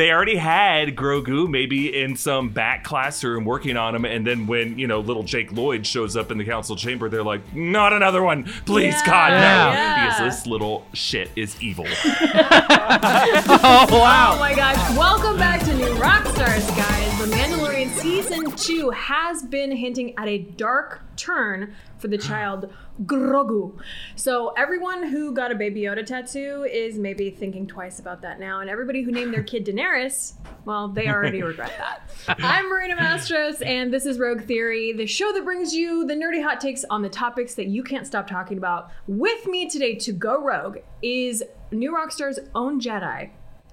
they already had Grogu maybe in some back classroom working on him, and then when you know little Jake Lloyd shows up in the council chamber, they're like, "Not another one, please, Yeah, God, no!" yeah. Because this little shit is evil. Oh wow. Oh my gosh. Welcome back to New Rockstars, guys. The Mandalorian Season 2 has been hinting at a dark turn for the child Grogu. So everyone who got a Baby Yoda tattoo is maybe thinking twice about that now. And everybody who named their kid Daenerys, well, they already regret that. I'm Marina Mastros, and this is Rogue Theory, the show that brings you the nerdy hot takes on the topics that you can't stop talking about. With me today to go rogue is New Rockstar's own Jedi,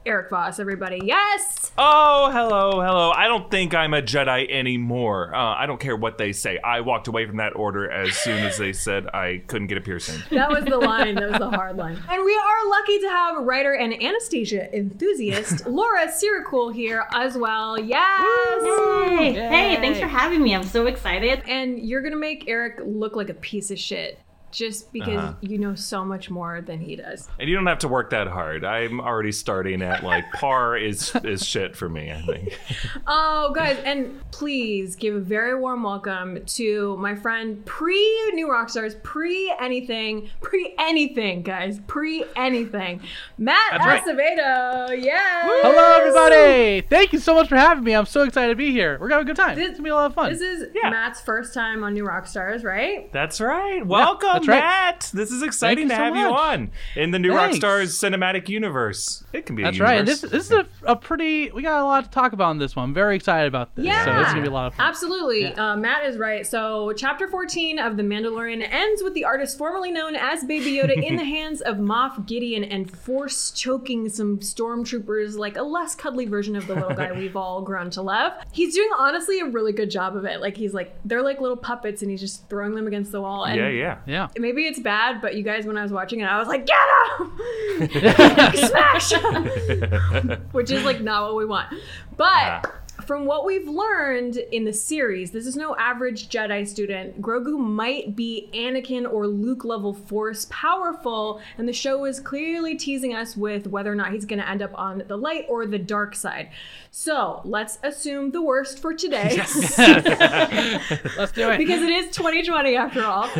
Eric Voss, everybody. Yes! Oh, hello, hello. I don't think I'm a Jedi anymore. Uh, I don't care what they say. I walked away from that order as soon as they said I couldn't get a piercing. That was the line. That was the hard line. And we are lucky to have writer and anesthesia enthusiast Laura Sirikul here as well. Yes! Hey, hey, thanks for having me. I'm so excited. And you're going to make Eric look like a piece of shit just because Uh-huh. you know so much more than he does. And you don't have to work that hard. I'm already starting at like par is is shit for me. I think. Oh, guys, and please give a very warm welcome to my friend pre New Rockstars, pre anything, pre anything, guys, pre anything, Matt That's right. Acevedo. Yes. Hello, everybody. Thank you so much for having me. I'm so excited to be here. We're gonna have a good time. This- it's gonna be a lot of fun. This is Yeah. Matt's first time on New Rockstars, right? That's right. Welcome, that's right. Matt. This is exciting you to so have you on in the new Thanks. Rockstars cinematic universe. It can be. That's a right. This, this is a, a pretty. We got a lot to talk about in this one. I'm very excited about this. Yeah. So it's gonna be a lot of fun. Absolutely. Yeah. Uh, Matt is right. So, chapter 14 of The Mandalorian ends with the artist formerly known as Baby Yoda in the hands of Moff Gideon and force choking some stormtroopers like a less cuddly version of the little guy we've all grown to love. He's doing honestly a really good job of it. Like, he's like, they're like little puppets and he's just throwing them against the wall. And yeah, yeah. yeah. Maybe it's bad, but you guys, when I was watching it, I was like, get him! Smash! Which is like not what we want. But Yeah. From what we've learned in the series, this is no average Jedi student. Grogu might be Anakin or Luke level force powerful, and the show is clearly teasing us with whether or not he's going to end up on the light or the dark side. So let's assume the worst for today. Let's do it. because it is 2020 after all.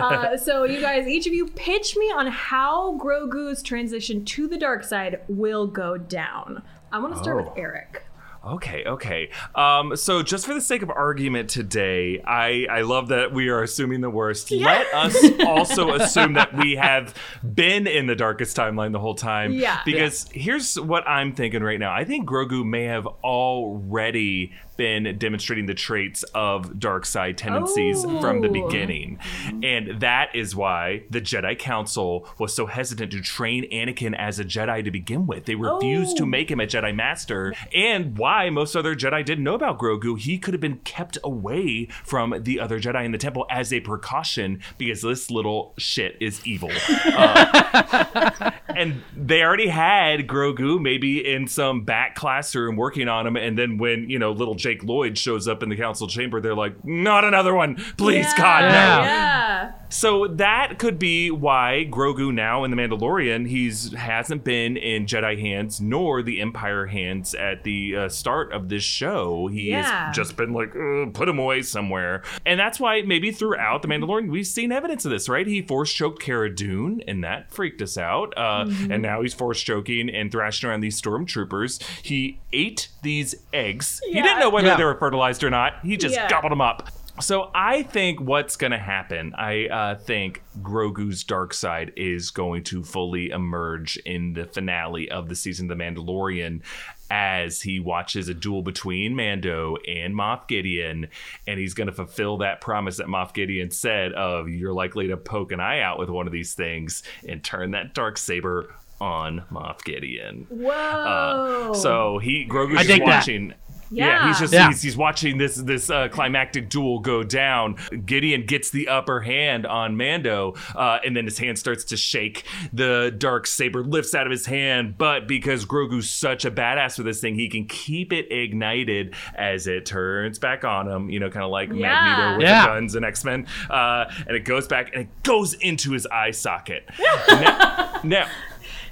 Uh, so, you guys, each of you pitch me on how Grogu's transition to the dark side will go down. I want to start Oh. with Eric. Okay, okay. Um, so just for the sake of argument today, I, I love that we are assuming the worst. Let us also assume that we have been in the darkest timeline the whole time. Yeah. Because here's what I'm thinking right now. I think Grogu may have already been demonstrating the traits of dark side tendencies from the Oh. beginning. And that is why the Jedi Council was so hesitant to train Anakin as a Jedi to begin with. They refused to Oh. make him a Jedi Master, and why most other Jedi didn't know about Grogu. He could have been kept away from the other Jedi in the temple as a precaution because this little shit is evil. Uh, and they already had Grogu maybe in some back classroom working on him, and then when you know little Jake Lloyd shows up in the council chamber, they're like, "Not another one, please, God, no." Yeah. Yeah. So that could be why Grogu now in the Mandalorian he's hasn't been in Jedi hands nor the Empire hands at the uh, start of this show. He Yeah. has just been like put him away somewhere, and that's why maybe throughout the Mandalorian we've seen evidence of this. Right? He force choked Cara Dune, and that freaked us out. Uh, And now he's force choking and thrashing around these stormtroopers. He ate these eggs. He didn't know whether Yeah. they were fertilized or not. He just Yeah. gobbled them up. So I think what's going to happen, I uh, think Grogu's dark side is going to fully emerge in the finale of the season of The Mandalorian as he watches a duel between Mando and Moff Gideon, and he's going to fulfill that promise that Moff Gideon said of you're likely to poke an eye out with one of these things and turn that dark saber on Moff Gideon. Whoa. Uh, so he Grogu's I just dig that. Watching. Yeah. he's just Yeah. Yeah. He's, he's watching this this uh, climactic duel go down. Gideon gets the upper hand on Mando, uh, and then his hand starts to shake. The dark saber lifts out of his hand, but because Grogu's such a badass with this thing, he can keep it ignited as it turns back on him. You know, kind of like Yeah. Magneto with Yeah. the guns and X Men, uh, and it goes back and it goes into his eye socket. now, now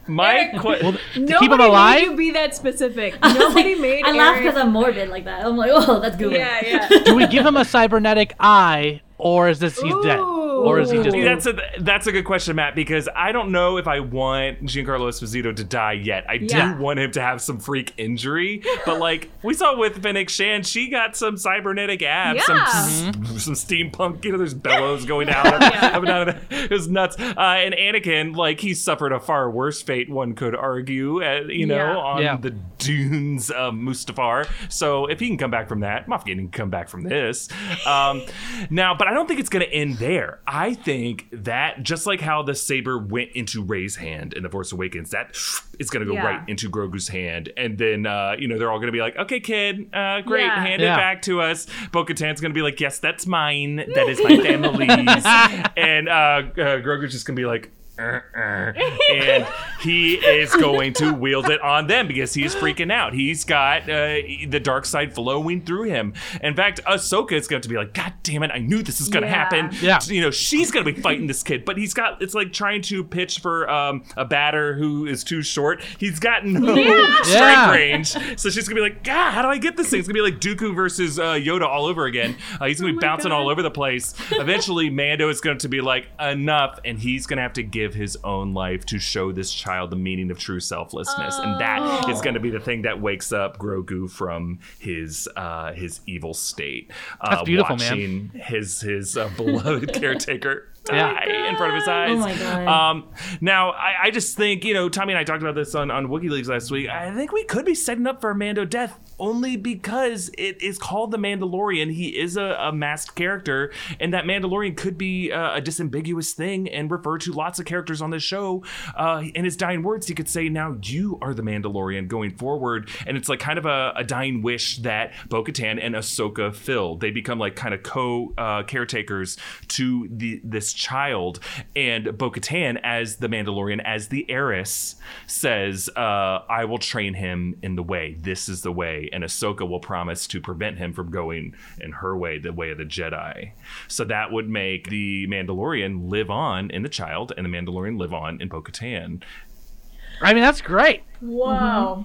My que- Well, to Nobody keep him alive. made alive. you be that specific. Nobody made. It I laugh because I'm morbid like that. I'm like, oh, that's good. Yeah, yeah. Do we give him a cybernetic eye, or is this he's dead, or is he just? That's a that's a good question, Matt, because I don't know if I want Giancarlo Esposito to die yet. I Yeah. do want him to have some freak injury, but like we saw with Fennec Shand, she got some cybernetic abs, Yeah. some some steampunk. You know, there's bellows going out up, up and down. It was nuts. Uh, and Anakin, like he suffered a far worse fate, one could argue. Uh, you know, Yeah. on Yeah. the dunes of Mustafar. So if he can come back from that, Moff Gideon can come back from this. Um, now, but I don't think it's going to end there. I think that just like how the saber went into Rey's hand in The Force Awakens, that it's going to go Yeah. right into Grogu's hand, and then uh, you know they're all going to be like, "Okay, kid, uh, great, Yeah. hand Yeah. it back to us." Bo-Katan's going to be like, "Yes, that's mine. That is my family's," and uh, uh, Grogu's just going to be like. And he is going to wield it on them because he's freaking out. He's got uh, the dark side flowing through him. In fact, Ahsoka is going to be like, "God damn it! I knew this was going to Yeah. happen." Yeah. you know, she's going to be fighting this kid, but he's got it's like trying to pitch for um, a batter who is too short. He's got no strike Yeah. range, so she's gonna be like, "God, how do I get this thing?" It's gonna be like Dooku versus uh, Yoda all over again. Uh, he's gonna be my bouncing all over the place. Eventually, Mando is going to be like, "Enough," and he's gonna have to give his own life to show this child the meaning of true selflessness, and that is going to be the thing that wakes up Grogu from his uh, his evil state. Uh, That's beautiful, man. His his uh, beloved caretaker Die in front of his eyes. Oh my God. Um, now, I, I just think, you know, Tommy and I talked about this on, on WikiLeaks last week. I think we could be setting up for a Mando death only because it is called The Mandalorian. He is a, a masked character, and that Mandalorian could be uh, a disambiguous thing and refer to lots of characters on this show. Uh, in his dying words, he could say, Now you are the Mandalorian going forward. And it's like kind of a, a dying wish that Bo Katan and Ahsoka fill. They become like kind of co uh, caretakers to the this child. And Bo Katan, as the Mandalorian, as the heiress, says, uh, I will train him in the way. This is the way. And Ahsoka will promise to prevent him from going in her way, the way of the Jedi. So that would make the Mandalorian live on in the child and the Mandalorian live on in Bo Katan. I mean, that's great. Wow.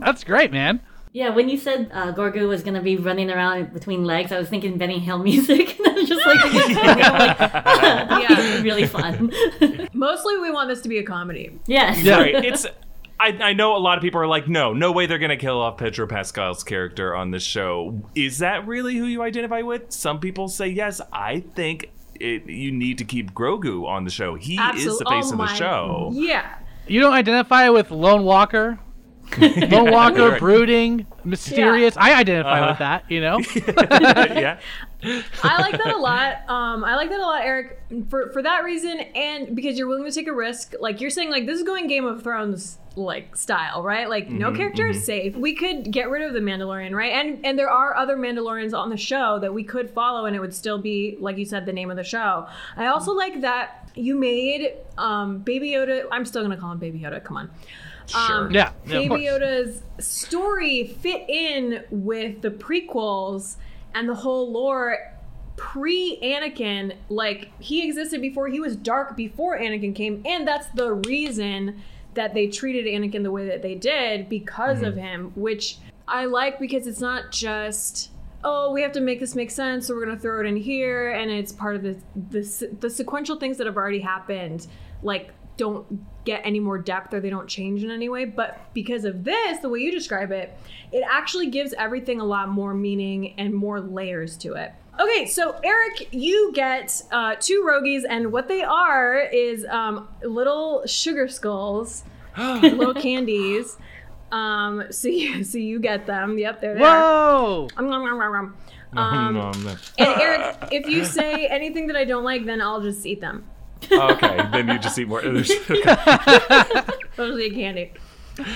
That's great, man. Yeah, when you said uh, Gorgo was gonna be running around between legs, I was thinking Benny Hill music. and I was just like, I'm like that'd Yeah. be really fun. Mostly, we want this to be a comedy. yes. Yeah. right. It's. I, I know a lot of people are like, no, no way they're gonna kill off Pedro Pascal's character on this show. Is that really who you identify with? Some people say yes. I think it, you need to keep Grogu on the show. He is the face oh of the my- show. Yeah. You don't identify with Lone Walker. Lone Walker, Right. brooding, mysterious. I identify Uh-huh. with that. You know. yeah. I like that a lot. Um, I like that a lot, Eric, for for that reason, and because you're willing to take a risk. Like you're saying, like this is going Game of Thrones like style, right? Like no character is safe. We could get rid of the Mandalorian, right? And and there are other Mandalorians on the show that we could follow, and it would still be like you said, the name of the show. I also like that you made um, Baby Yoda. I'm still gonna call him Baby Yoda. Come on. Sure. Um, yeah. yeah of Baby course. Yoda's story fit in with the prequels and the whole lore pre Anakin. Like, he existed before, he was dark before Anakin came, and that's the reason that they treated Anakin the way that they did because hmm. of him, which I like because it's not just. Oh, we have to make this make sense, so we're gonna throw it in here, and it's part of the the, the sequential things that have already happened. Like, don't get any more depth or they don't change in any way. But because of this, the way you describe it, it actually gives everything a lot more meaning and more layers to it. Okay, so Eric, you get uh, two rogies, and what they are is um, little sugar skulls, little candies. Um, so you, so you get them. Yep, they're there. Whoa! Um, nom, nom, nom, nom. Um, and Eric, if you say anything that I don't like, then I'll just eat them. Okay, then you just eat more. Okay. I'll just eat candy.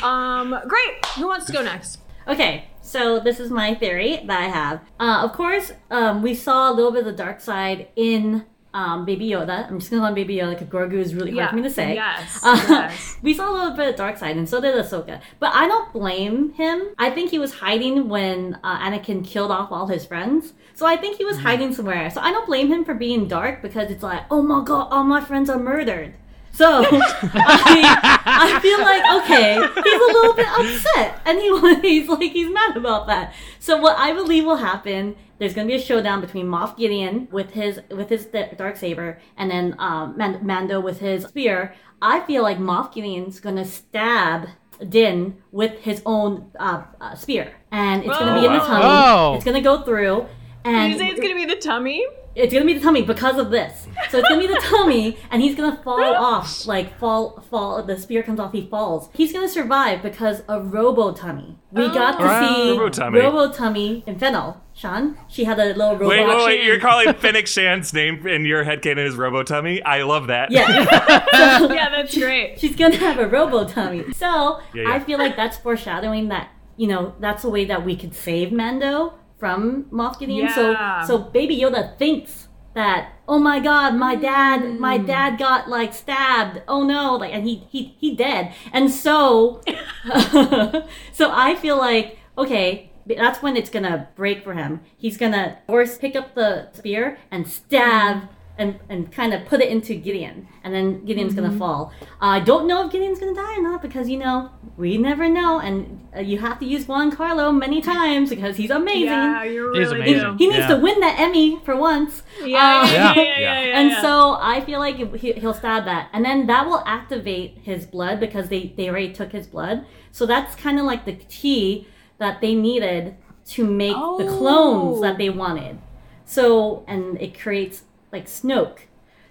Um, great. Who wants to go next? Okay, so this is my theory that I have. Uh, of course, um, we saw a little bit of the dark side in um, Baby Yoda. I'm just gonna call him Baby Yoda because Grogu is really hard for me to say. Yes. Uh, yes. we saw a little bit of dark side, and so did Ahsoka. But I don't blame him. I think he was hiding when uh, Anakin killed off all his friends. So I think he was hiding somewhere. So I don't blame him for being dark because it's like, oh my god, all my friends are murdered. So I, I feel like okay, he's a little bit upset, and he he's like he's mad about that. So what I believe will happen, there's gonna be a showdown between Moff Gideon with his with his dark saber, and then um, Mando with his spear. I feel like Moff Gideon's gonna stab Din with his own uh, uh, spear, and it's gonna be in the tummy. Oh. It's gonna go through. And you say it's gonna be the tummy? It's gonna be the tummy because of this. So it's gonna be the tummy, and he's gonna fall off, like fall, fall. The spear comes off, he falls. He's gonna survive because of Robo Tummy. We oh. got to see Robo Tummy. Robo Tummy in Fennec. Shand, she had a little robot. Wait, wait, wait! You're calling Fennec Shand's name in your head canon is Robo Tummy? I love that. Yeah, so, yeah, that's great. She's gonna have a Robo Tummy. So yeah, yeah. I feel like that's foreshadowing that you know that's the way that we could save Mando from Moff Gideon. Yeah. So so Baby Yoda thinks that oh my god my dad mm. my dad got like stabbed oh no like and he he he dead and so so I feel like okay that's when it's gonna break for him. He's gonna force pick up the spear and stab and, and kind of put it into Gideon, and then Gideon's mm-hmm. gonna fall. Uh, I don't know if Gideon's gonna die or not because you know we never know, and uh, you have to use Juan Carlo many times because he's amazing. Yeah, you're really he's amazing. He, he needs yeah. to win that Emmy for once. Yeah, uh, yeah, yeah, yeah, yeah, And so I feel like he, he'll stab that, and then that will activate his blood because they they already took his blood. So that's kind of like the key that they needed to make oh. the clones that they wanted. So and it creates like Snoke.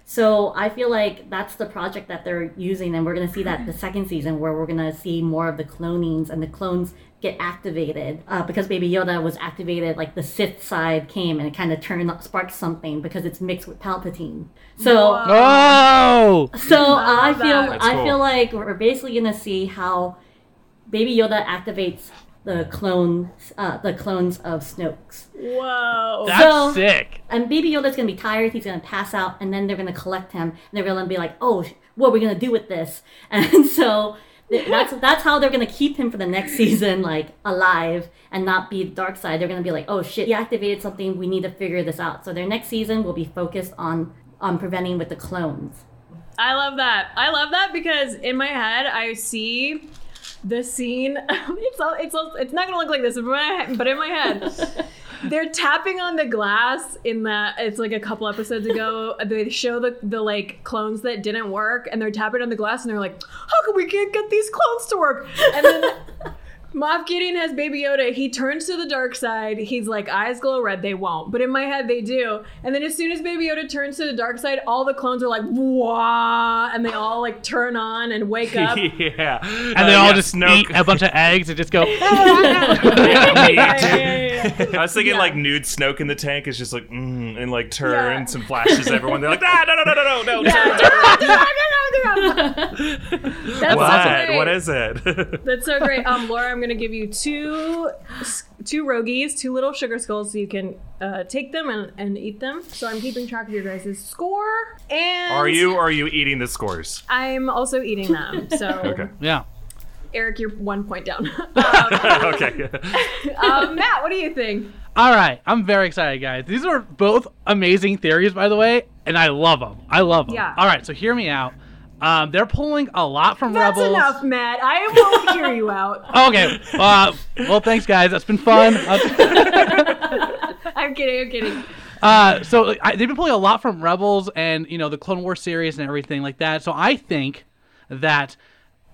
So I feel like that's the project that they're using, and we're gonna see that the second season where we're gonna see more of the clonings and the clones get activated uh, because Baby Yoda was activated. Like the Sith side came and it kind of turned sparked something because it's mixed with Palpatine. So oh, so I feel I feel like we're basically gonna see how Baby Yoda activates the clones, uh, the clones of Snoke's. Whoa, that's so, sick. And Baby Yoda's gonna be tired. He's gonna pass out, and then they're gonna collect him, and they're gonna be like, "Oh, what are we gonna do with this?" And so that's that's how they're gonna keep him for the next season, like alive and not be dark side. They're gonna be like, "Oh shit, he activated something. We need to figure this out." So their next season will be focused on on preventing with the clones. I love that. I love that because in my head I see the scene. It's all, it's all, it's not gonna look like this but in my head. They're tapping on the glass in that it's like a couple episodes ago. They show the, the like clones that didn't work and they're tapping on the glass and they're like how come we can't get these clones to work? And then Moff Gideon has Baby Yoda. He turns to the dark side. He's like, eyes glow red. They won't. But in my head, they do. And then as soon as Baby Yoda turns to the dark side, all the clones are like, wah, and they all like turn on and wake up. yeah. And uh, they all yeah, just Snoke. eat a bunch of eggs and just go. yeah, yeah, I was thinking like nude Snoke in the tank is just like, mm, and like turns and flashes everyone. They're like, ah, no, no, no, no, no, no, turn, That's what? So what is it? That's so great. Um, Laura, I'm going to give you two two rogies, two little sugar skulls, so you can uh, take them and, and eat them. So I'm keeping track of your guys' score. And are you are you eating the scores? I'm also eating them. So okay, yeah. Eric, you're one point down. Um, okay. um, Matt, what do you think? All right, I'm very excited, guys. These are both amazing theories, by the way, and I love them. I love them. Yeah. All right, so hear me out. Um, they're pulling a lot from Rebels. That's Rebels. enough, Matt. I won't hear you out. okay. Uh, well, thanks, guys. That's been fun. I'm kidding. I'm kidding. Uh, so I, they've been pulling a lot from Rebels and you know the Clone Wars series and everything like that. So I think that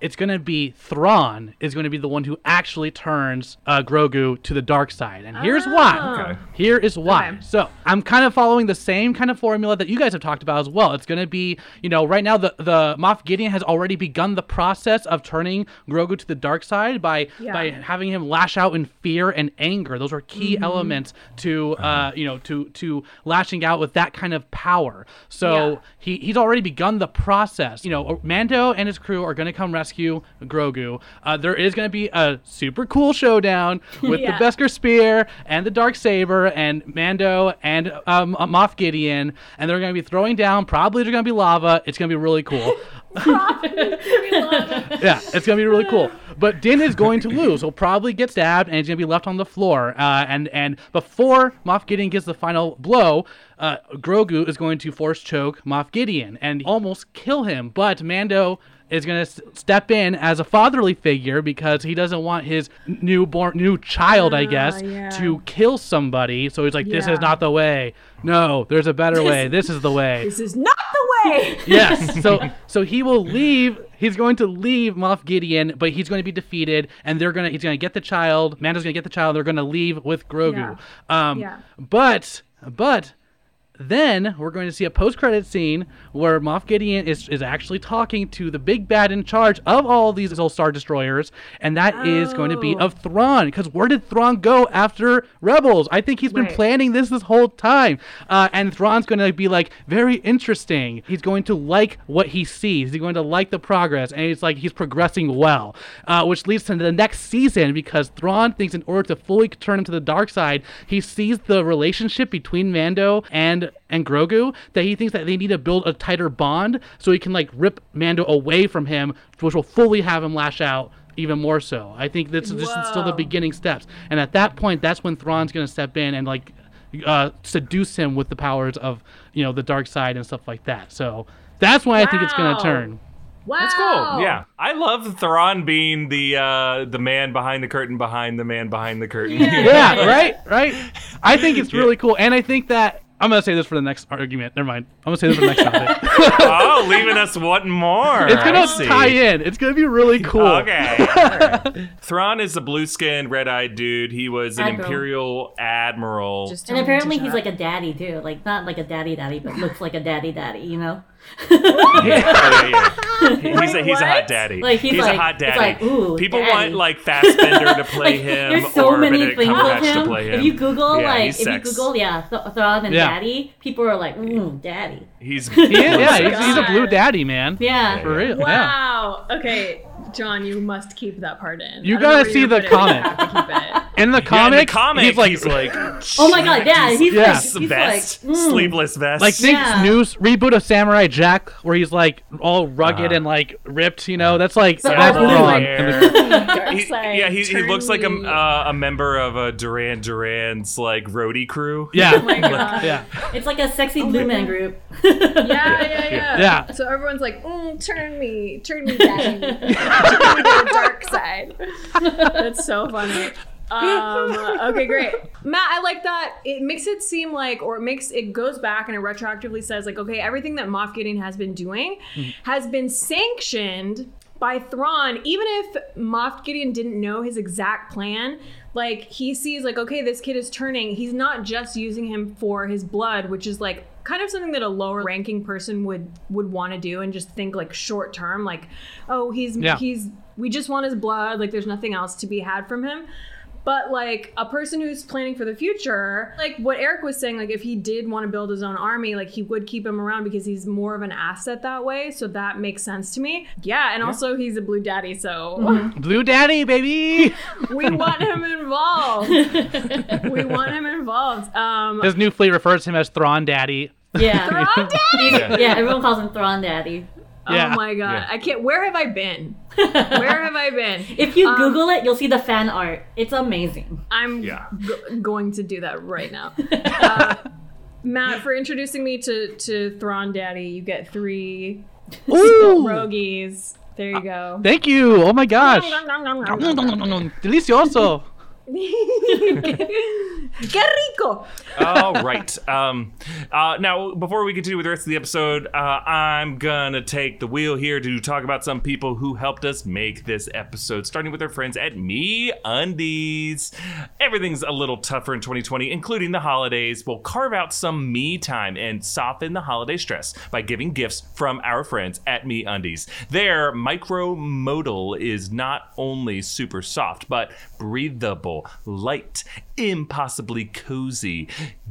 it's going to be Thrawn is going to be the one who actually turns uh, Grogu to the dark side. And here's oh. why. Okay. Here is why. Okay. So I'm kind of following the same kind of formula that you guys have talked about as well. It's going to be, you know, right now the, the Moff Gideon has already begun the process of turning Grogu to the dark side by yeah. by having him lash out in fear and anger. Those are key mm-hmm. elements to, uh, you know, to to lashing out with that kind of power. So yeah. he, he's already begun the process. You know, Mando and his crew are going to come rescue rescue Grogu. Uh, there is going to be a super cool showdown with yeah. the Beskar Spear and the Dark Saber and Mando and um, Moff Gideon, and they're going to be throwing down. Probably they're going to be lava. It's going to be really cool. yeah, it's gonna be really cool. but Din is going to lose. He'll probably get stabbed and he's going to be left on the floor. Uh, and and before Moff Gideon gets the final blow, uh, Grogu is going to force choke Moff Gideon and almost kill him. But Mando is going to step in as a fatherly figure because he doesn't want his newborn new child, I guess, yeah. to kill somebody. So he's like, "This yeah. is not the way. No, there's a better this, way. This is the way. This is not the way." yes. So so he will leave. He's going to leave Moff Gideon, but he's going to be defeated, and they're gonna he's gonna get the child. Mando's gonna get the child. They're gonna leave with Grogu. Yeah. Um, yeah. But but then we're going to see a post-credit scene where Moff Gideon is, is actually talking to the big bad in charge of all these Soul Star destroyers, and that oh. is going to be of oh. Thrawn. Because where did Thrawn go after Rebels? I think he's been right. planning this this whole time, uh, and Thrawn's going to be like very interesting. He's going to like what he sees. He's going to like the progress, and it's like he's progressing well, uh, which leads to the next season because Thrawn thinks in order to fully turn him to the dark side, he sees the relationship between Mando and and Grogu that he thinks that they need to build a tighter bond so he can like rip Mando away from him, which will fully have him lash out even more so. I think this, this is still the beginning steps, and at that point, that's when Thrawn's gonna step in and like uh, seduce him with the powers of you know the dark side and stuff like that. So that's why wow. I think it's gonna turn. Wow. That's cool. Yeah. I love Thrawn being the uh the man behind the curtain behind the man behind the curtain. Yeah, yeah right, right. I think it's really cool. And I think that I'm gonna say this for the next argument. Never mind. I'm gonna say this for the next topic. oh, leaving us one more. It's gonna tie in. It's gonna be really cool. Okay. Thrawn is a blue-skinned, red-eyed dude. He was an admiral. imperial admiral. Just and apparently he's like a daddy too. Like not like a daddy daddy, but looks like a daddy daddy. You know yeah. Yeah, yeah. He's, a, he's a hot daddy. Like he's, he's like, a hot daddy. Like, Ooh, People daddy. want like Fassbender to play like, him. There's so many things of him. If you Google yeah, like if sex. you Google yeah Th- Thrawn and Daddy, people are like, ooh, Daddy. He's he is, yeah he's, he's, a blue daddy man. Yeah, for real. Wow. Okay. John, you must keep that part in. You gotta see the comic. In the comic, yeah, in the comic, he's like, he's like oh my god, yeah, he's yeah. like, he's vest, like, mm. sleeveless vest. Like think yeah. new reboot of Samurai Jack, where he's like all rugged uh and like ripped. You know, that's like that's wrong. he, yeah, he, he looks like a, uh, a member of a Duran Duran's like roadie crew. Yeah, oh my god, yeah. It's like a sexy oh blue man group. yeah, yeah, yeah, yeah. So everyone's like, mm, turn me, turn me, daddy, turn me to the dark side. That's so funny um, okay, great. Matt, I like that. It makes it seem like, or it makes it goes back and it retroactively says, like, okay, everything that Moff Gideon has been doing mm-hmm. has been sanctioned by Thrawn, even if Moff Gideon didn't know his exact plan, like he sees like, okay, this kid is turning. He's not just using him for his blood, which is like kind of something that a lower ranking person would would want to do and just think like short term, like, oh, he's yeah. he's we just want his blood, like there's nothing else to be had from him. But like a person who's planning for the future, like what Eric was saying, like if he did want to build his own army, like he would keep him around because he's more of an asset that way. So that makes sense to me. Yeah, and yeah. also he's a blue daddy, so mm-hmm. blue daddy, baby. we want him involved. we want him involved. Um, His new fleet refers to him as Thrawn Daddy. Yeah. Thrawn Daddy. yeah, everyone calls him Thrawn Daddy. Yeah. Oh my god, yeah. I can't. Where have I been? Where have I been? If you um, Google it, you'll see the fan art. It's amazing. I'm yeah. g- going to do that right now. Uh, Matt, for introducing me to to Thrawn Daddy, you get three rogies. There you go. Uh, thank you. Oh my gosh. Delicioso. ¡Qué rico! All right. Um, uh, now, before we continue with the rest of the episode, uh, I'm gonna take the wheel here to talk about some people who helped us make this episode, starting with our friends at Me Undies. Everything's a little tougher in 2020, including the holidays. We'll carve out some me time and soften the holiday stress by giving gifts from our friends at MeUndies. Their micro modal is not only super soft, but breathable light, impossibly cozy.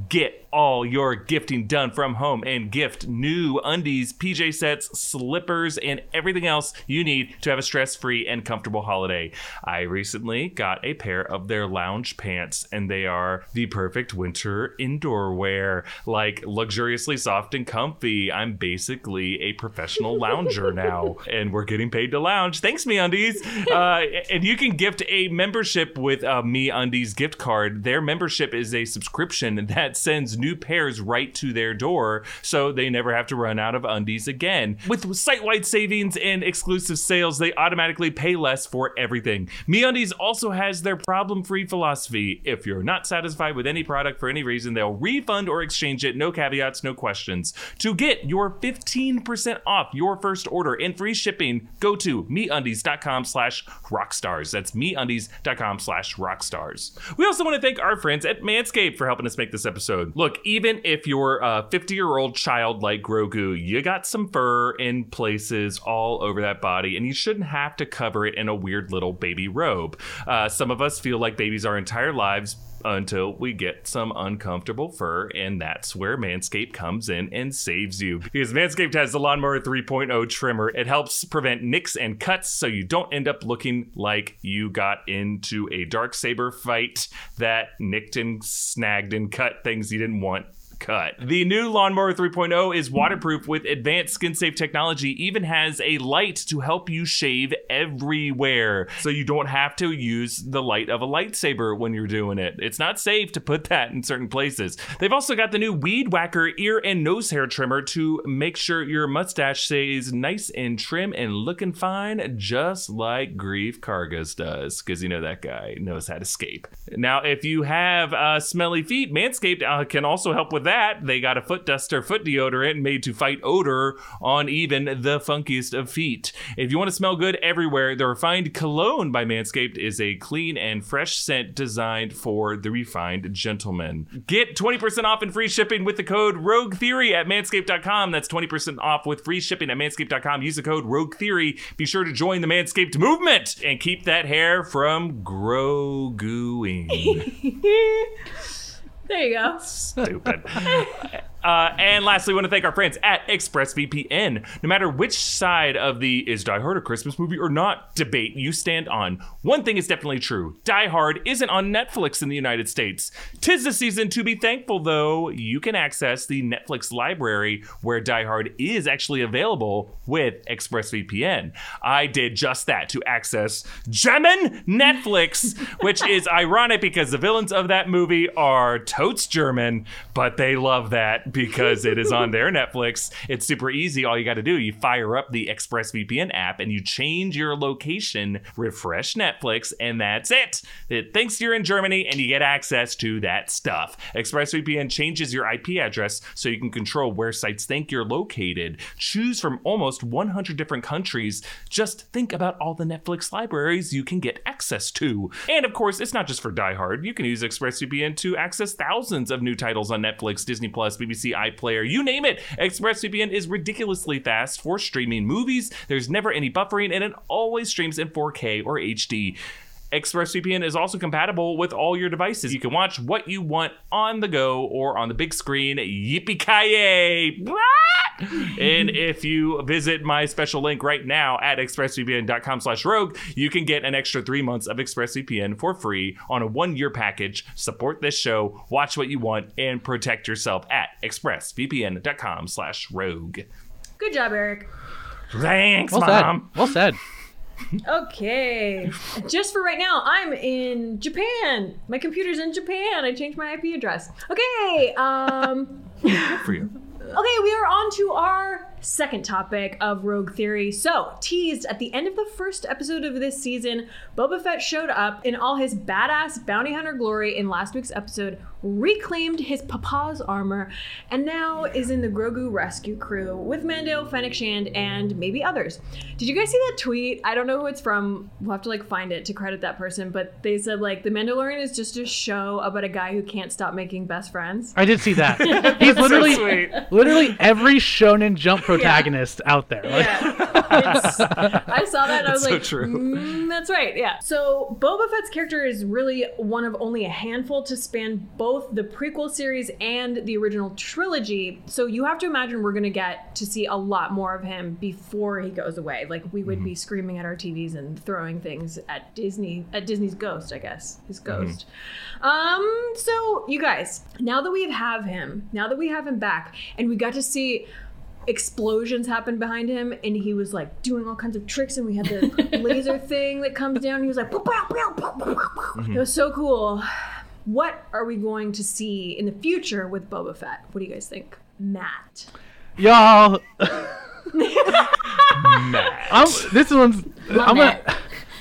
Get all your gifting done from home and gift new undies, PJ sets, slippers, and everything else you need to have a stress free and comfortable holiday. I recently got a pair of their lounge pants, and they are the perfect winter indoor wear, like luxuriously soft and comfy. I'm basically a professional lounger now, and we're getting paid to lounge. Thanks, MeUndies. Uh, and you can gift a membership with a MeUndies gift card. Their membership is a subscription that sends new pairs right to their door, so they never have to run out of undies again. With site wide savings and exclusive sales, they automatically pay less for everything. MeUndies also has their problem-free philosophy. If you're not satisfied with any product for any reason, they'll refund or exchange it, no caveats, no questions. To get your 15% off your first order and free shipping, go to meundies.com slash rockstars. That's meundies.com slash rockstars. We also want to thank our friends at Manscaped for helping us make this episode. Look, even if you're a 50 year old child like Grogu, you got some fur in places all over that body, and you shouldn't have to cover it in a weird little baby robe. Uh, some of us feel like babies our entire lives until we get some uncomfortable fur, and that's where Manscaped comes in and saves you. Because Manscaped has the Lawnmower 3.0 trimmer, it helps prevent nicks and cuts so you don't end up looking like you got into a dark saber fight that nicked and snagged and cut things you didn't want cut. The new Lawnmower 3.0 is waterproof with advanced skin safe technology, even has a light to help you shave everywhere. So you don't have to use the light of a lightsaber when you're doing it. It's not safe to put that in certain places. They've also got the new Weed Whacker ear and nose hair trimmer to make sure your mustache stays nice and trim and looking fine, just like Greef Karga's does, because you know that guy knows how to scape. Now, if you have uh, smelly feet, Manscaped uh, can also help with that that, they got a foot duster foot deodorant made to fight odor on even the funkiest of feet. If you want to smell good everywhere, the refined cologne by Manscaped is a clean and fresh scent designed for the refined gentleman. Get 20% off and free shipping with the code Rogue Theory at manscaped.com. That's 20% off with free shipping at manscaped.com. Use the code Rogue Theory. Be sure to join the Manscaped movement and keep that hair from Groguing. There you go. Stupid. Uh, and lastly, we want to thank our friends at ExpressVPN. No matter which side of the is Die Hard a Christmas movie or not debate you stand on, one thing is definitely true Die Hard isn't on Netflix in the United States. Tis the season to be thankful, though. You can access the Netflix library where Die Hard is actually available with ExpressVPN. I did just that to access German Netflix, which is ironic because the villains of that movie are totes German, but they love that because it is on their Netflix. It's super easy. All you got to do, you fire up the ExpressVPN app and you change your location, refresh Netflix, and that's it. It thinks you're in Germany and you get access to that stuff. ExpressVPN changes your IP address so you can control where sites think you're located. Choose from almost 100 different countries. Just think about all the Netflix libraries you can get access to. And of course, it's not just for Die Hard. You can use ExpressVPN to access thousands of new titles on Netflix, Disney Plus, BBC iPlayer, you name it. ExpressVPN is ridiculously fast for streaming movies. There's never any buffering, and it always streams in 4K or HD. ExpressVPN is also compatible with all your devices. You can watch what you want on the go or on the big screen. Yippee ki and if you visit my special link right now at expressvpn.com slash rogue, you can get an extra three months of ExpressVPN for free on a one-year package. Support this show, watch what you want, and protect yourself at expressvpn.com slash rogue. Good job, Eric. Thanks, well Mom. Said. Well said. Okay. Just for right now, I'm in Japan. My computer's in Japan. I changed my IP address. Okay. Um Good for you. Okay, we are on to our second topic of Rogue Theory. So, teased at the end of the first episode of this season, Boba Fett showed up in all his badass bounty hunter glory in last week's episode, reclaimed his papa's armor, and now is in the Grogu rescue crew with Mando, Fennec Shand, and maybe others. Did you guys see that tweet? I don't know who it's from. We'll have to like find it to credit that person, but they said like the Mandalorian is just a show about a guy who can't stop making best friends. I did see that. He's literally sweet. literally every shonen jump protagonist out there. Like, Yeah. I saw that and I was so like, true. "Mm, that's right. Yeah. So Boba Fett's character is really one of only a handful to span both the prequel series and the original trilogy. So you have to imagine we're going to get to see a lot more of him before he goes away. Like we would be screaming at our TVs and throwing things at Disney, at Disney's ghost, I guess, his ghost. Um. So you guys, now that we have him, now that we have him back, and we got to see explosions happened behind him and he was like doing all kinds of tricks and we had the laser thing that comes down he was like "Pow, pow, pow, pow, pow, pow." Mm-hmm. it was so cool what are we going to see in the future with Boba Fett what do you guys think Matt Y'all, Matt. I'm, this one's. I'm gonna.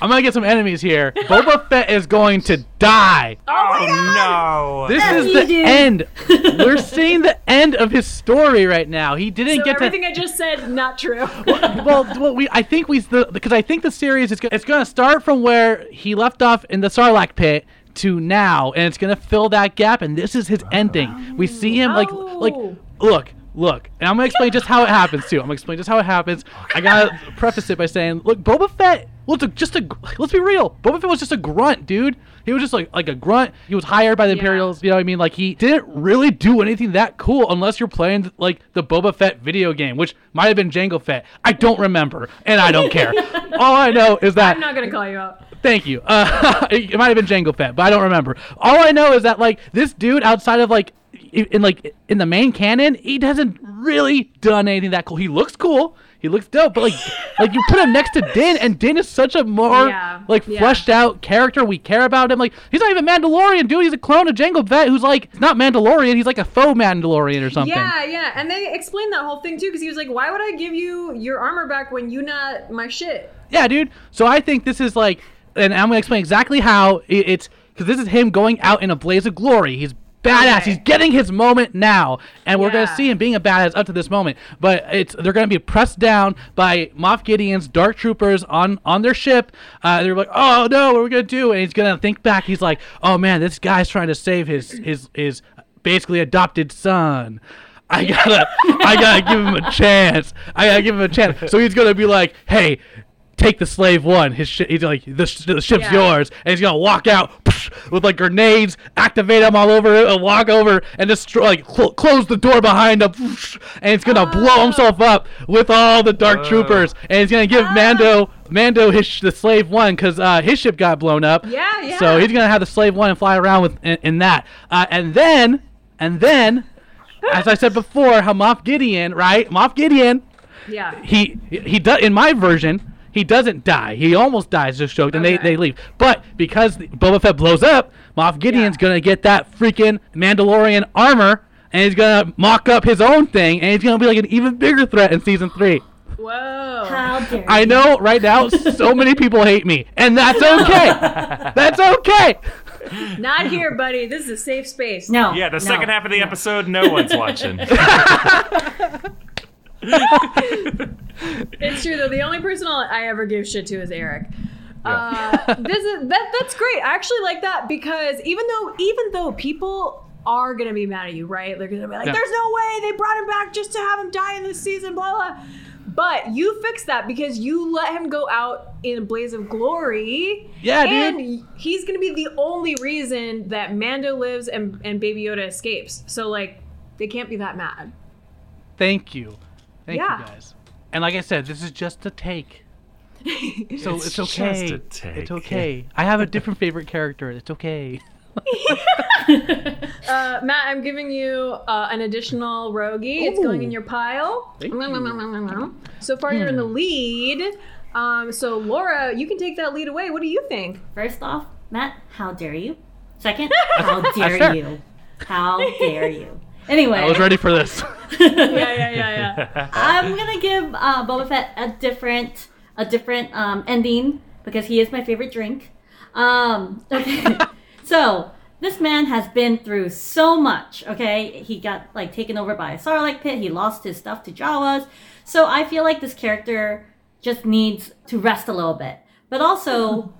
I'm gonna get some enemies here. Boba Fett is going to die. Oh, oh no. This Yeah, is you the do. end. We're seeing the end of his story right now. He didn't so get to. everything I just said not true well, well, we I think we the because I think the series is gonna, it's going to start from where he left off in the Sarlacc pit to now, and it's going to fill that gap. And this is his ending. We see him like oh. like Oh. look. Look, and I'm gonna explain just how it happens too. I'm gonna explain just how it happens. I gotta preface it by saying, look, Boba Fett was a, just a. Let's be real. Boba Fett was just a grunt, dude. He was just like like a grunt. He was hired by the Yeah. Imperials. You know what I mean? Like he didn't really do anything that cool unless you're playing like the Boba Fett video game, which might have been Jango Fett. I don't remember, and I don't care. All I know is that I'm not gonna call you out Thank you. Uh, it might have been Jango Fett, but I don't remember. All I know is that like this dude, outside of like in, in like in the main canon, he hasn't really done anything that cool. He looks cool. He looks dope, but like like you put him next to Din, and Din is such a more Yeah, like yeah. fleshed out character. We care about him. Like he's not even Mandalorian, dude. He's a clone of Jango Fett, who's like not Mandalorian. He's like a faux Mandalorian or something. yeah yeah and they explained that whole thing too because he was like why would I give you your armor back when you not my shit Yeah, dude. So I think this is like, and I'm gonna explain exactly how it, it's because this is him going out in a blaze of glory. He's badass. Okay. He's getting his moment now, and we're gonna see him being a badass up to this moment. But it's they're gonna be pressed down by Moff Gideon's dark troopers on on their ship. Uh, they're like, oh no, what are we gonna do? And he's gonna think back. He's like, oh man, this guy's trying to save his his his basically adopted son. I gotta, I gotta give him a chance. I gotta give him a chance. So he's gonna be like, "Hey, take the slave one. His shi he's like, the, sh- the ship's Yeah. yours." And he's gonna walk out with like grenades, activate them all over it, and walk over and destroy, like, cl- close the door behind him, and he's gonna blow himself up with all the dark troopers, and he's gonna give Mando, Mando his sh- the slave one, cause uh, his ship got blown up. Yeah, yeah. So he's gonna have the slave one and fly around with in, in that, uh, and then, and then as I said before, how Moff Gideon, right? Moff Gideon, yeah he he does in my version, he doesn't die. He almost dies just choked, and they, Okay. they leave. But because Boba Fett blows up, Moff Gideon's Yeah. gonna get that freaking Mandalorian armor, and he's gonna mock up his own thing, and he's gonna be like an even bigger threat in season three. whoa How dare I you. know right now so many people hate me, and that's okay. that's okay. not here buddy this is a safe space No. Yeah, the no, second half of the no. episode, no one's watching. It's true though. The only person I'll- ever give shit to is Eric. Uh, this is that. That's great. I actually like that because even though even though people are gonna be mad at you, right? They're gonna be like, Yeah. "There's no way they brought him back just to have him die in this season." Blah blah. But you fix that because you let him go out in a blaze of glory. Yeah, dude. and he's gonna be the only reason that Mando lives and, and Baby Yoda escapes. So like, they can't be that mad. Thank you. Thank Yeah. you guys. And like I said, this is just a take. So it's, It's okay. just a take. It's okay. I have a different favorite character. It's okay. Uh, Matt, I'm giving you uh, an additional rogie. It's going in your pile. Thank you. So far, you're in the lead. Um, so Laura, you can take that lead away. What do you think? First off, Matt, how dare you? Second, how dare you? How dare you? Anyway, I was ready for this. Yeah, yeah, yeah, yeah. I'm gonna give uh, Boba Fett a different, a different um, ending because he is my favorite drink. Um, okay, so this man has been through so much. Okay, he got like taken over by a Sarlacc pit. He lost his stuff to Jawas. So I feel like this character just needs to rest a little bit. But also,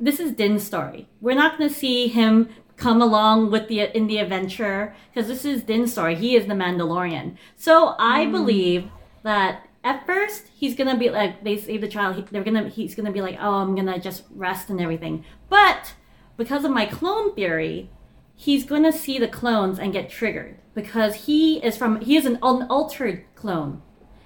this is Din's story. We're not going to see him come along with the in the adventure because this is Din's story. He is the Mandalorian. So I hmm. believe that at first he's gonna be like they save the child. He, they're gonna he's gonna be like, oh, I'm gonna just rest and everything. But because of my clone theory, he's gonna see the clones and get triggered because he is from he is an unaltered clone,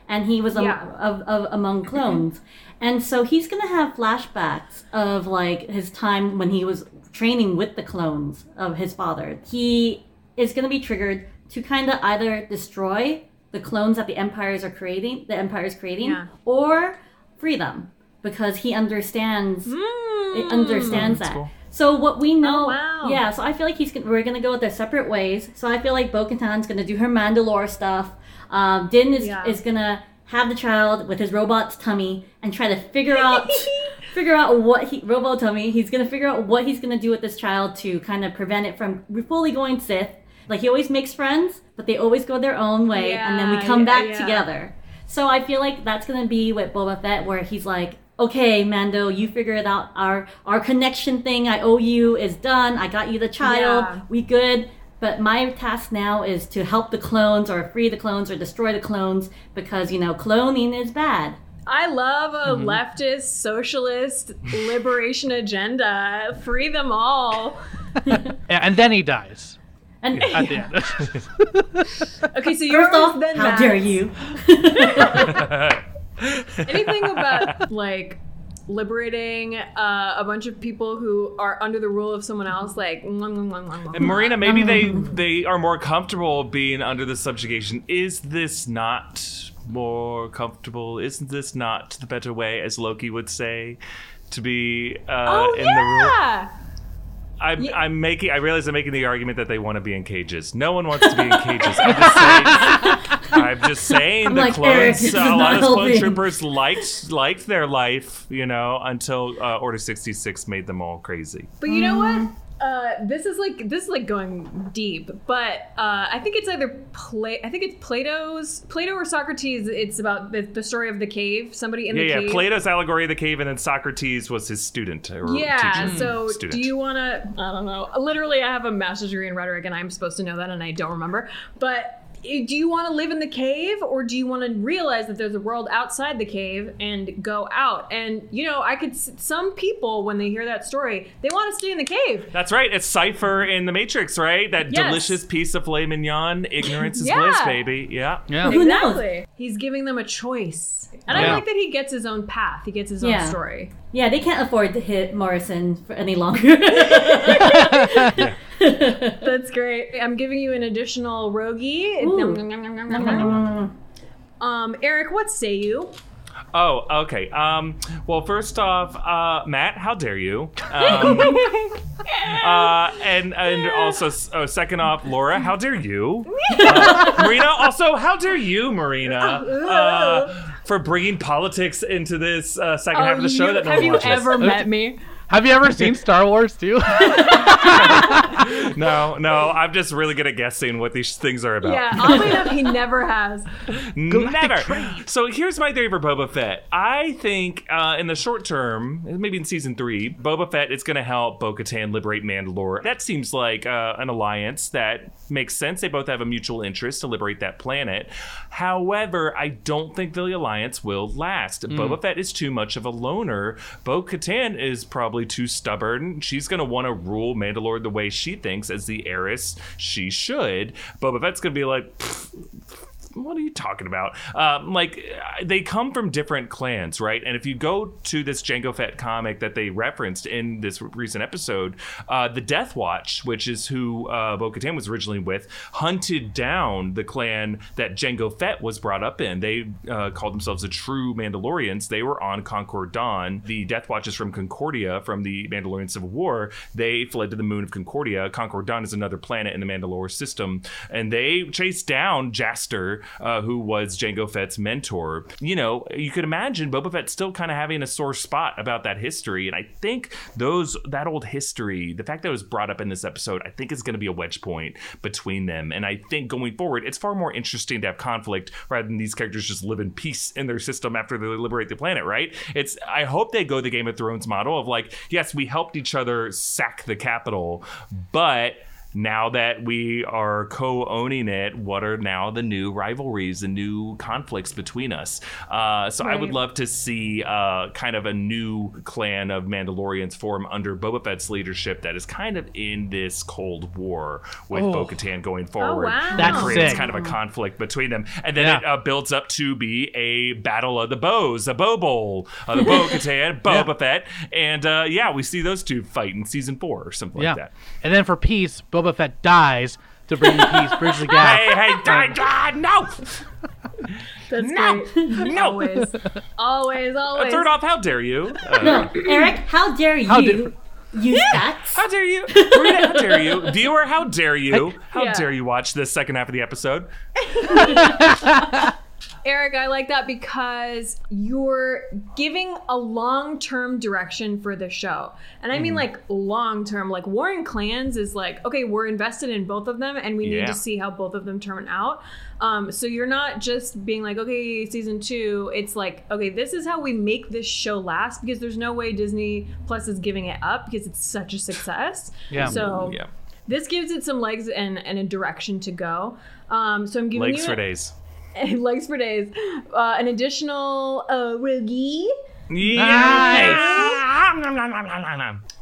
and he was yeah. of, of among mm-hmm. clones, and so he's gonna have flashbacks of like his time when he was training with the clones of his father. He is gonna be triggered to kind of either destroy the clones that the empires are creating, the empire is creating, yeah. or free them because he understands mm, understands that. Cool. So what we know, oh, wow. yeah. So I feel like he's we're gonna go with their separate ways. So I feel like Bo-Katan's gonna do her Mandalore stuff. Um, Din is yeah. is gonna have the child with his robot's tummy and try to figure out figure out what he robo tummy. He's gonna figure out what he's gonna do with this child to kind of prevent it from fully going Sith. Like he always makes friends, but they always go their own way, yeah, and then we come back yeah. together. So I feel like that's gonna be with Boba Fett, where he's like, okay, Mando, you figure it out. Our our connection thing I owe you is done. I got you the child. Yeah. We good. But my task now is to help the clones or free the clones or destroy the clones because, you know, cloning is bad. I love a mm-hmm. leftist, socialist liberation agenda. Free them all. and then he dies. And at the end. okay, so you're off. Then how Max. dare you? Anything about like liberating uh, a bunch of people who are under the rule of someone else like and marina maybe they they are more comfortable being under the subjugation is this not more comfortable isn't this not the better way as loki would say to be uh, oh, in yeah. the rule I'm, yeah. I'm making. I realize I'm making the argument that they want to be in cages. No one wants to be in cages. I'm just saying. I'm just saying I'm the like, clones. a lot of clone troopers liked liked their life, you know, until uh, Order 66 made them all crazy. But you know what? Uh, this is like this is like going deep, but uh, I think it's either Play. I think it's Plato's Plato or Socrates. It's about the, the story of the cave. Somebody in yeah, the yeah. cave. Plato's allegory of the cave, and then Socrates was his student. Or yeah. Teacher. So student. do you want to? I don't know. Literally, I have a master's degree in rhetoric, and I'm supposed to know that, and I don't remember. But Eh, do you want to live in the cave or do you want to realize that there's a world outside the cave and go out? And you know i could some people when they hear that story they want to stay in the cave. That's right. It's cypher in the matrix right? That yes. delicious piece of filet mignon ignorance is yeah. bliss baby. Yeah. Yeah. Who knows? he's giving them a choice. And yeah. i like that he gets his own path. He gets his yeah. own story. Yeah they can't afford to hit morrison for any longer. Yeah. That's great. I'm giving you an additional rogie. Um, Eric, what say you? Oh, okay. Um, well, first off, uh, Matt, how dare you? Um, uh, and and also, oh, second off, Laura, how dare you? Uh, Marina, also, how dare you, Marina? Uh, for bringing politics into this uh, second oh, half of the show you, that no one watches. Have you ever met me? Have you ever seen Star Wars too? no, no. I'm just really good at guessing what these things are about. Yeah, oddly enough, he never has. never. So here's my theory for Boba Fett. I think uh, in the short term, maybe in season three, Boba Fett is going to help Bo-Katan liberate Mandalore. That seems like uh, an alliance that makes sense. They both have a mutual interest to liberate that planet. However, I don't think the alliance will last. Mm. Boba Fett is too much of a loner. Bo-Katan is probably probably too stubborn. She's going to want to rule Mandalore the way she thinks as the heiress she should. Boba Fett's going to be like, what are you talking about? Um, like, they come from different clans, right? And if you go to this Jango Fett comic that they referenced in this recent episode, uh, the Death Watch, which is who uh, Bo Katan was originally with, hunted down the clan that Jango Fett was brought up in. They uh, called themselves the True Mandalorians. They were on Concord Dawn. The Death Watch is from Concordia, from the Mandalorian Civil War. They fled to the moon of Concordia. Concord Dawn is another planet in the Mandalore system, and they chased down Jaster uh, who was Jango Fett's mentor. You know, you could imagine Boba Fett still kind of having a sore spot about that history, and I think those that old history, the fact that it was brought up in this episode, I think is going to be a wedge point between them. And I think going forward, it's far more interesting to have conflict rather than these characters just live in peace in their system after they liberate the planet. Right? It's I hope they go the Game of Thrones model of like, yes, we helped each other sack the capital, but now that we are co-owning it, what are now the new rivalries, the new conflicts between us? Uh, so right. I would love to see uh, kind of a new clan of Mandalorians form under Boba Fett's leadership that is kind of in this Cold War with oh. Bo-Katan going oh, forward. Oh, wow. That creates sick. kind of a conflict between them, and then yeah. it uh, builds up to be a battle of the bows, a bow bowl, uh, the Bo-Katan, Boba yeah. Fett, and uh, yeah, we see those two fight in season four or something yeah. like that. And then for peace, Boba Fett dies to bring peace, bridge the gap. Hey, hey, die, die, no! That's no, great. no, always, always, always. Uh, third off, how dare you? Uh, no, Eric, how dare you? How dare- use yeah. How dare you? Marina, how dare you? Viewer, how dare you? How yeah. dare you watch this second half of the episode? Eric, I like that because you're giving a long term direction for the show. And I mean, mm. like, long term. Like, Warring Clans is like, okay, we're invested in both of them and we yeah. need to see how both of them turn out. Um, so you're not just being like, okay, season two. It's like, okay, this is how we make this show last because there's no way Disney Plus is giving it up because it's such a success. Yeah. So yeah. this gives it some legs and, and a direction to go. Um, so I'm giving legs you for days. legs for days. Uh, an additional uh, Roogie. Nice.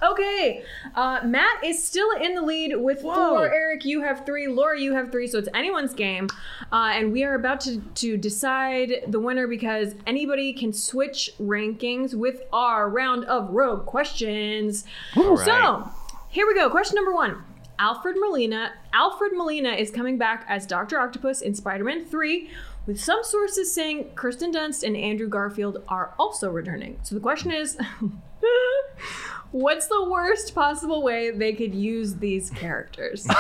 Okay. Uh, Matt is still in the lead with Whoa. four. Eric, you have three. Laura, you have three. So it's anyone's game. Uh, and we are about to, to decide the winner because anybody can switch rankings with our round of rogue questions. So here we go. Question number one. Alfred Molina. Alfred Molina is coming back as Dr. Octopus in Spider-Man 3, with some sources saying Kirsten Dunst and Andrew Garfield are also returning. So the question is what's the worst possible way they could use these characters?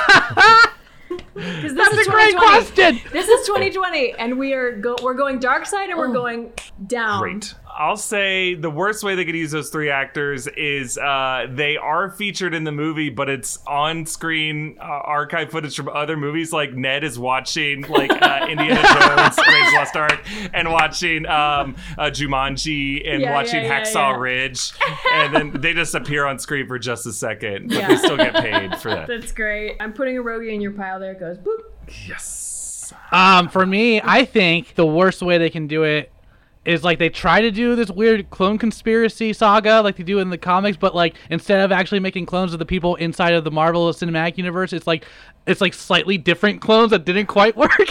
Because this That's is a great question. This is 2020, and we are go- we're going dark side, and we're oh. going down. Great. I'll say the worst way they could use those three actors is uh, they are featured in the movie, but it's on screen uh, archive footage from other movies. Like Ned is watching like uh, Indiana Jones, Raiders Lost Ark, and watching um, uh, Jumanji and yeah, watching yeah, Hacksaw yeah, Ridge, and then they just appear on screen for just a second, but they still get paid for that. That's great. I'm putting a rogie in your pile. There it goes. Boop. Yes. Um, for me, I think the worst way they can do it is like they try to do this weird clone conspiracy saga like they do in the comics, but like instead of actually making clones of the people inside of the Marvel Cinematic Universe, it's like it's like slightly different clones that didn't quite work.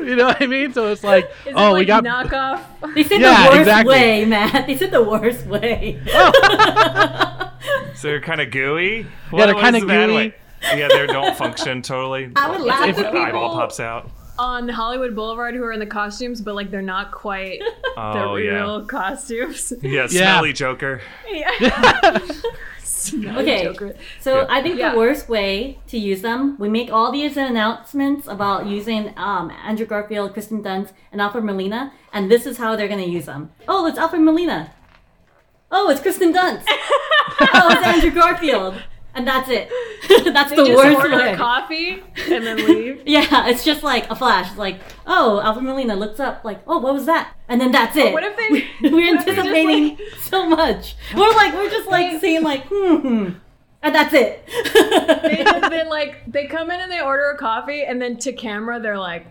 you know what I mean? So it's like, Is oh, it like we got knockoff. They said yeah, the worst exactly. way, Matt. They said the worst way. Oh. so they're kind of gooey. Yeah, they're kind of gooey. Yeah, they don't function totally. I would laugh if, if eyeball pops out on Hollywood Boulevard who are in the costumes, but like they're not quite oh, the real yeah. costumes. Yeah, smelly yeah. Joker. Yeah. okay, Joker. so yeah. I think the worst way to use them, we make all these announcements about using um, Andrew Garfield, Kirsten Dunst, and Alfred Molina, and this is how they're going to use them. Oh, it's Alfred Molina. Oh, it's Kirsten Dunst. oh, it's Andrew Garfield and that's it. that's they the just worst order way. coffee and then leave. yeah, it's just like a flash. It's like, oh, Alfred Molina looks up, like, oh, what was that? And then that's it. what if they? we're anticipating like, so much. We're like, we're just like they, saying like, hmm, hmm. And that's it. they just been like, they come in and they order a coffee, and then to camera, they're like,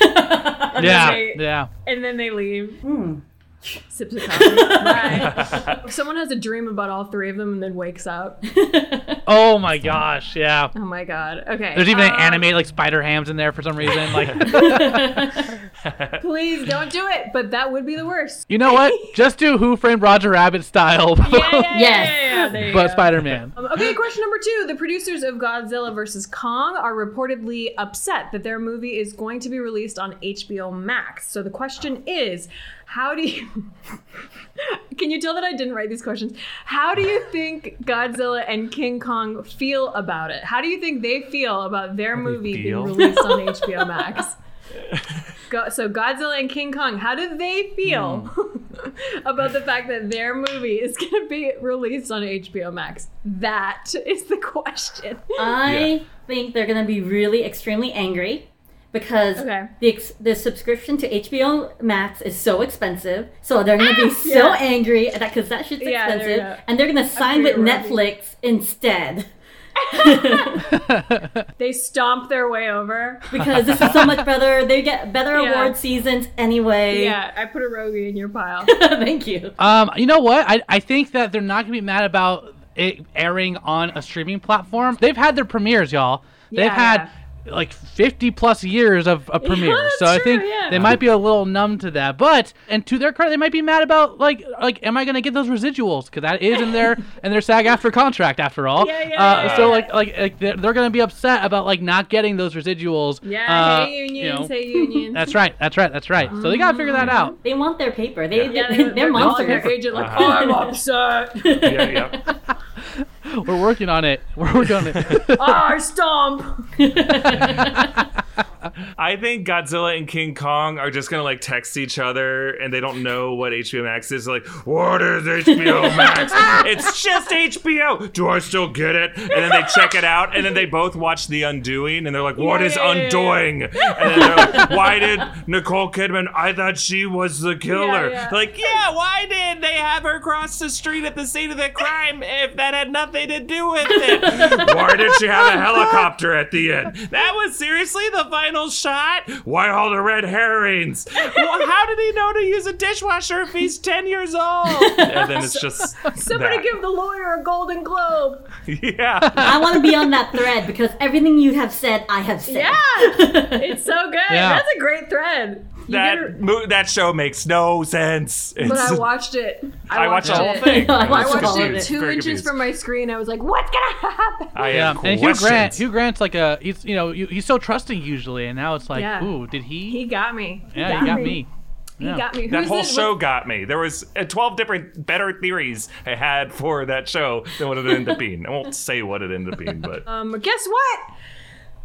yeah, they, yeah, and then they leave. Hmm sips of coffee. Bye. Someone has a dream about all three of them and then wakes up. oh my gosh, yeah. Oh my god. Okay. There's even um, an anime like spider hams in there for some reason. Like Please don't do it, but that would be the worst. You know what? Just do Who Framed Roger Rabbit style. yeah, yeah, yes. Yeah, but Spider Man. Um, okay, question number two. The producers of Godzilla vs. Kong are reportedly upset that their movie is going to be released on HBO Max. So the question is how do you can you tell that i didn't write these questions? How do you think godzilla and king kong feel about it? How do you think they feel about their how movie being released on hbo max? Go, so godzilla and king kong how do they feel mm. about the fact that their movie is going to be released on hbo max? That is the question. I yeah. think they're going to be really extremely angry because okay. the the subscription to HBO Max is so expensive. So they're gonna be so yeah. angry that because that shit's yeah, expensive, and they're gonna sign with Netflix instead. they stomp their way over because this is so much better. They get better yeah. award seasons anyway. Yeah, I put a Rogue in your pile. Thank you. Um, you know what? I I think that they're not gonna be mad about it airing on a streaming platform. They've had their premieres, y'all. They've yeah, had yeah like 50 plus years of a premiere. Yeah, so I think yeah. they might be a little numb to that. But and to their credit, they might be mad about like like am I going to get those residuals because that is in their in their SAG-AFTRA contract after all. Yeah, yeah, uh, yeah, so like like, like they're, they're going to be upset about like not getting those residuals. Yeah, uh, hey unions, you know. hey unions. That's right. That's right. That's right. So they got to figure that out. They want their paper. They, yeah. they, are monster. Their agent like, uh-huh. oh, I'm upset. yeah, yeah. We're working on it. We're working on it. Ah, Our stomp. I think Godzilla and King Kong are just gonna like text each other and they don't know what HBO Max is. Like, what is HBO Max? it's just HBO. Do I still get it? And then they check it out and then they both watch The Undoing and they're like, "What yeah, is Undoing? And then they're like, why did Nicole Kidman? I thought she was the killer. Like, yeah, why did they have her cross the street at the scene of the crime if that had nothing to do with it? why did she have a helicopter at the end? That was seriously the final shot? Why all the red herrings? well, how did he know to use a dishwasher if he's 10 years old? And then it's just. Somebody that. give the lawyer a golden globe. Yeah. I want to be on that thread because everything you have said, I have said. Yeah. It's so good. Yeah. That's a great thread that mo- that show makes no sense. It's, but I watched it. I, I watched, watched the whole thing. I watched, I watched it two inches confused. from my screen. I was like, "What's gonna happen?" I yeah, and Hugh Grant. Hugh Grant's like a he's you know he's so trusting usually, and now it's like, yeah. ooh, did he? He got me. He yeah, got he got me. me. He yeah. got me. Who's that whole show got me. There was uh, 12 different better theories I had for that show than what it ended up being. I won't say what it ended up being, but um, guess what?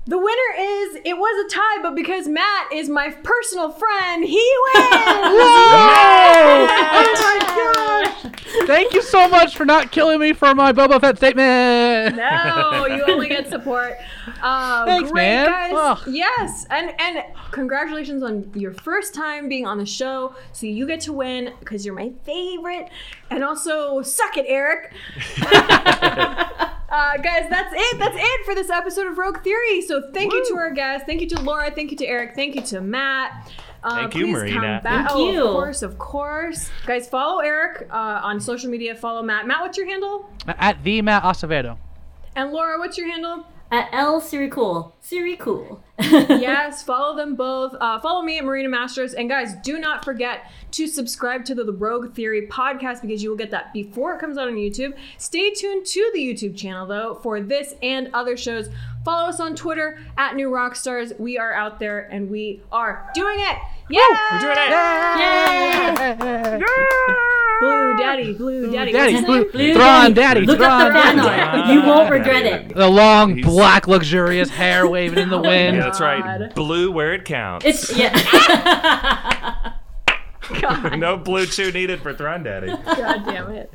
The winner is it was a tie, but because Matt is my personal friend, he wins. Whoa! oh my gosh! Thank you so much for not killing me for my Boba Fett statement. No, you only get support. Uh, Thanks, great, man. Guys. Ugh. Yes, and and congratulations on your first time being on the show. So you get to win because you're my favorite, and also suck it, Eric. Uh, guys, that's it. That's it for this episode of Rogue Theory. So thank Woo. you to our guests. Thank you to Laura. Thank you to Eric. Thank you to Matt. Uh, Thank you, Marina. Thank oh, you. Of course, of course. Guys, follow Eric uh, on social media. Follow Matt. Matt, what's your handle? At the Matt Acevedo. And Laura, what's your handle? At L Sirikul. Sirikul. yes, follow them both. Uh, follow me at Marina Masters. And guys, do not forget to subscribe to the, the Rogue Theory podcast because you will get that before it comes out on YouTube. Stay tuned to the YouTube channel though for this and other shows. Follow us on Twitter at New Rockstars. We are out there and we are doing it. Yeah, we're doing it. Yeah. yeah. Blue Daddy, Blue Daddy, Daddy, Blue, Blue Thrawn Daddy, Look Thrawn up the banner. You won't regret it. The long, black, luxurious hair waving in the oh wind. Yeah, that's right. Blue where it counts. It's yeah. God. no BlueChew needed for Thrawn Daddy. God damn it.